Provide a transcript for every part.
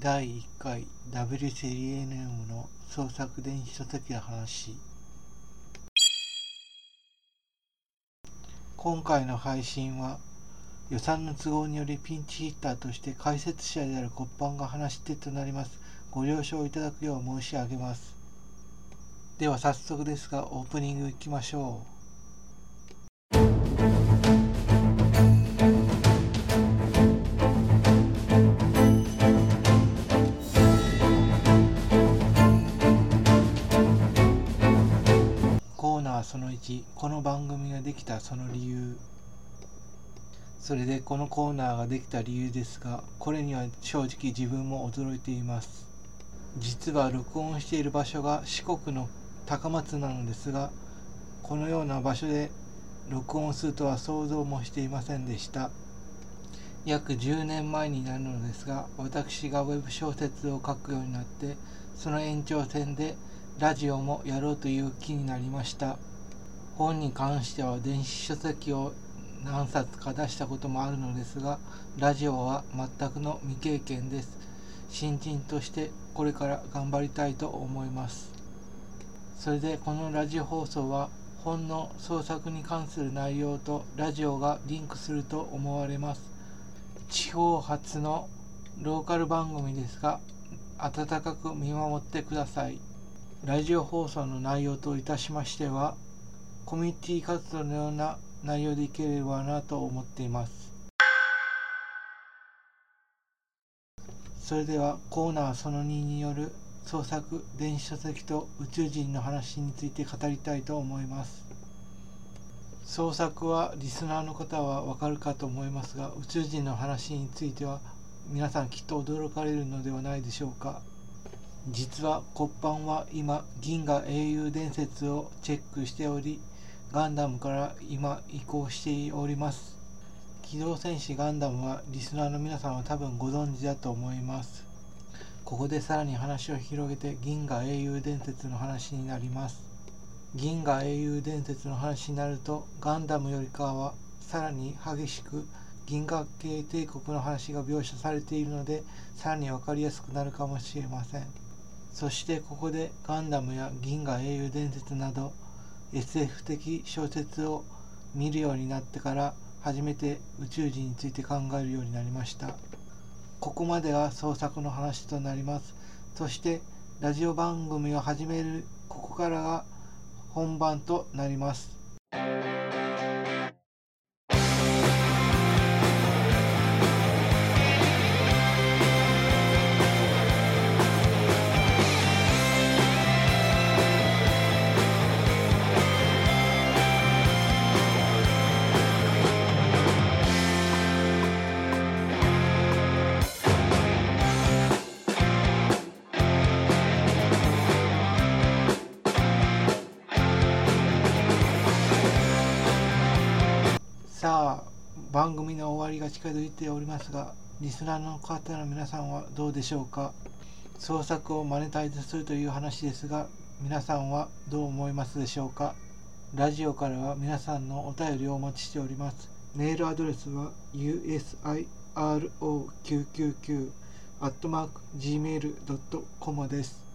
第1回 WCNM の創作電子書籍の話。今回の配信は予算の都合によりピンチヒッターとして解説者である骨板が話し手となります。ご了承いただくよう申し上げます。では早速ですがオープニングいきましょう。この番組ができたその理由それでこのコーナーができた理由ですがこれには正直自分も驚いています。実は録音している場所が四国の高松なのですがこのような場所で録音するとは想像もしていませんでした。約10年前になるのですが私がウェブ小説を書くようになってその延長線でラジオもやろうという気になりました。本に関しては電子書籍を何冊か出したこともあるのですがラジオは全くの未経験です。新人としてこれから頑張りたいと思います。それでこのラジオ放送は本の創作に関する内容とラジオがリンクすると思われます。地方発のローカル番組ですが温かく見守ってください。ラジオ放送の内容といたしましてはコミュニティ活動のような内容でいければなと思っています。それではコーナーその2による創作電子書籍と宇宙人の話について語りたいと思います。創作はリスナーの方はわかるかと思いますが宇宙人の話については皆さんきっと驚かれるのではないでしょうか。実は骨板は今銀河英雄伝説をチェックしておりガンダムから今移行しております。機動戦士ガンダムはリスナーの皆さんは多分ご存知だと思います。ここでさらに話を広げて銀河英雄伝説の話になります。銀河英雄伝説の話になるとガンダムよりかはさらに激しく銀河系帝国の話が描写されているのでさらに分かりやすくなるかもしれません。そしてここでガンダムや銀河英雄伝説など SF 的小説を見るようになってから初めて宇宙人について考えるようになりました。ここまでが創作の話となります。そしてラジオ番組を始めるここからが本番となります。番組の終わりが近づいておりますがリスナーの方の皆さんはどうでしょうか？創作をマネタイズするという話ですが皆さんはどう思いますでしょうか？ラジオからは皆さんのお便りをお待ちしております。メールアドレスは usiro999 gmail.com です。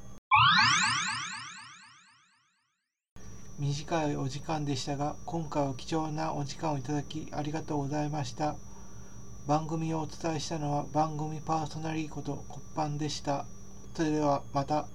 短いお時間でしたが今回は貴重なお時間をいただきありがとうございました番組をお伝えしたのは番組パーソナリーことこっぱんでしたそれではまた。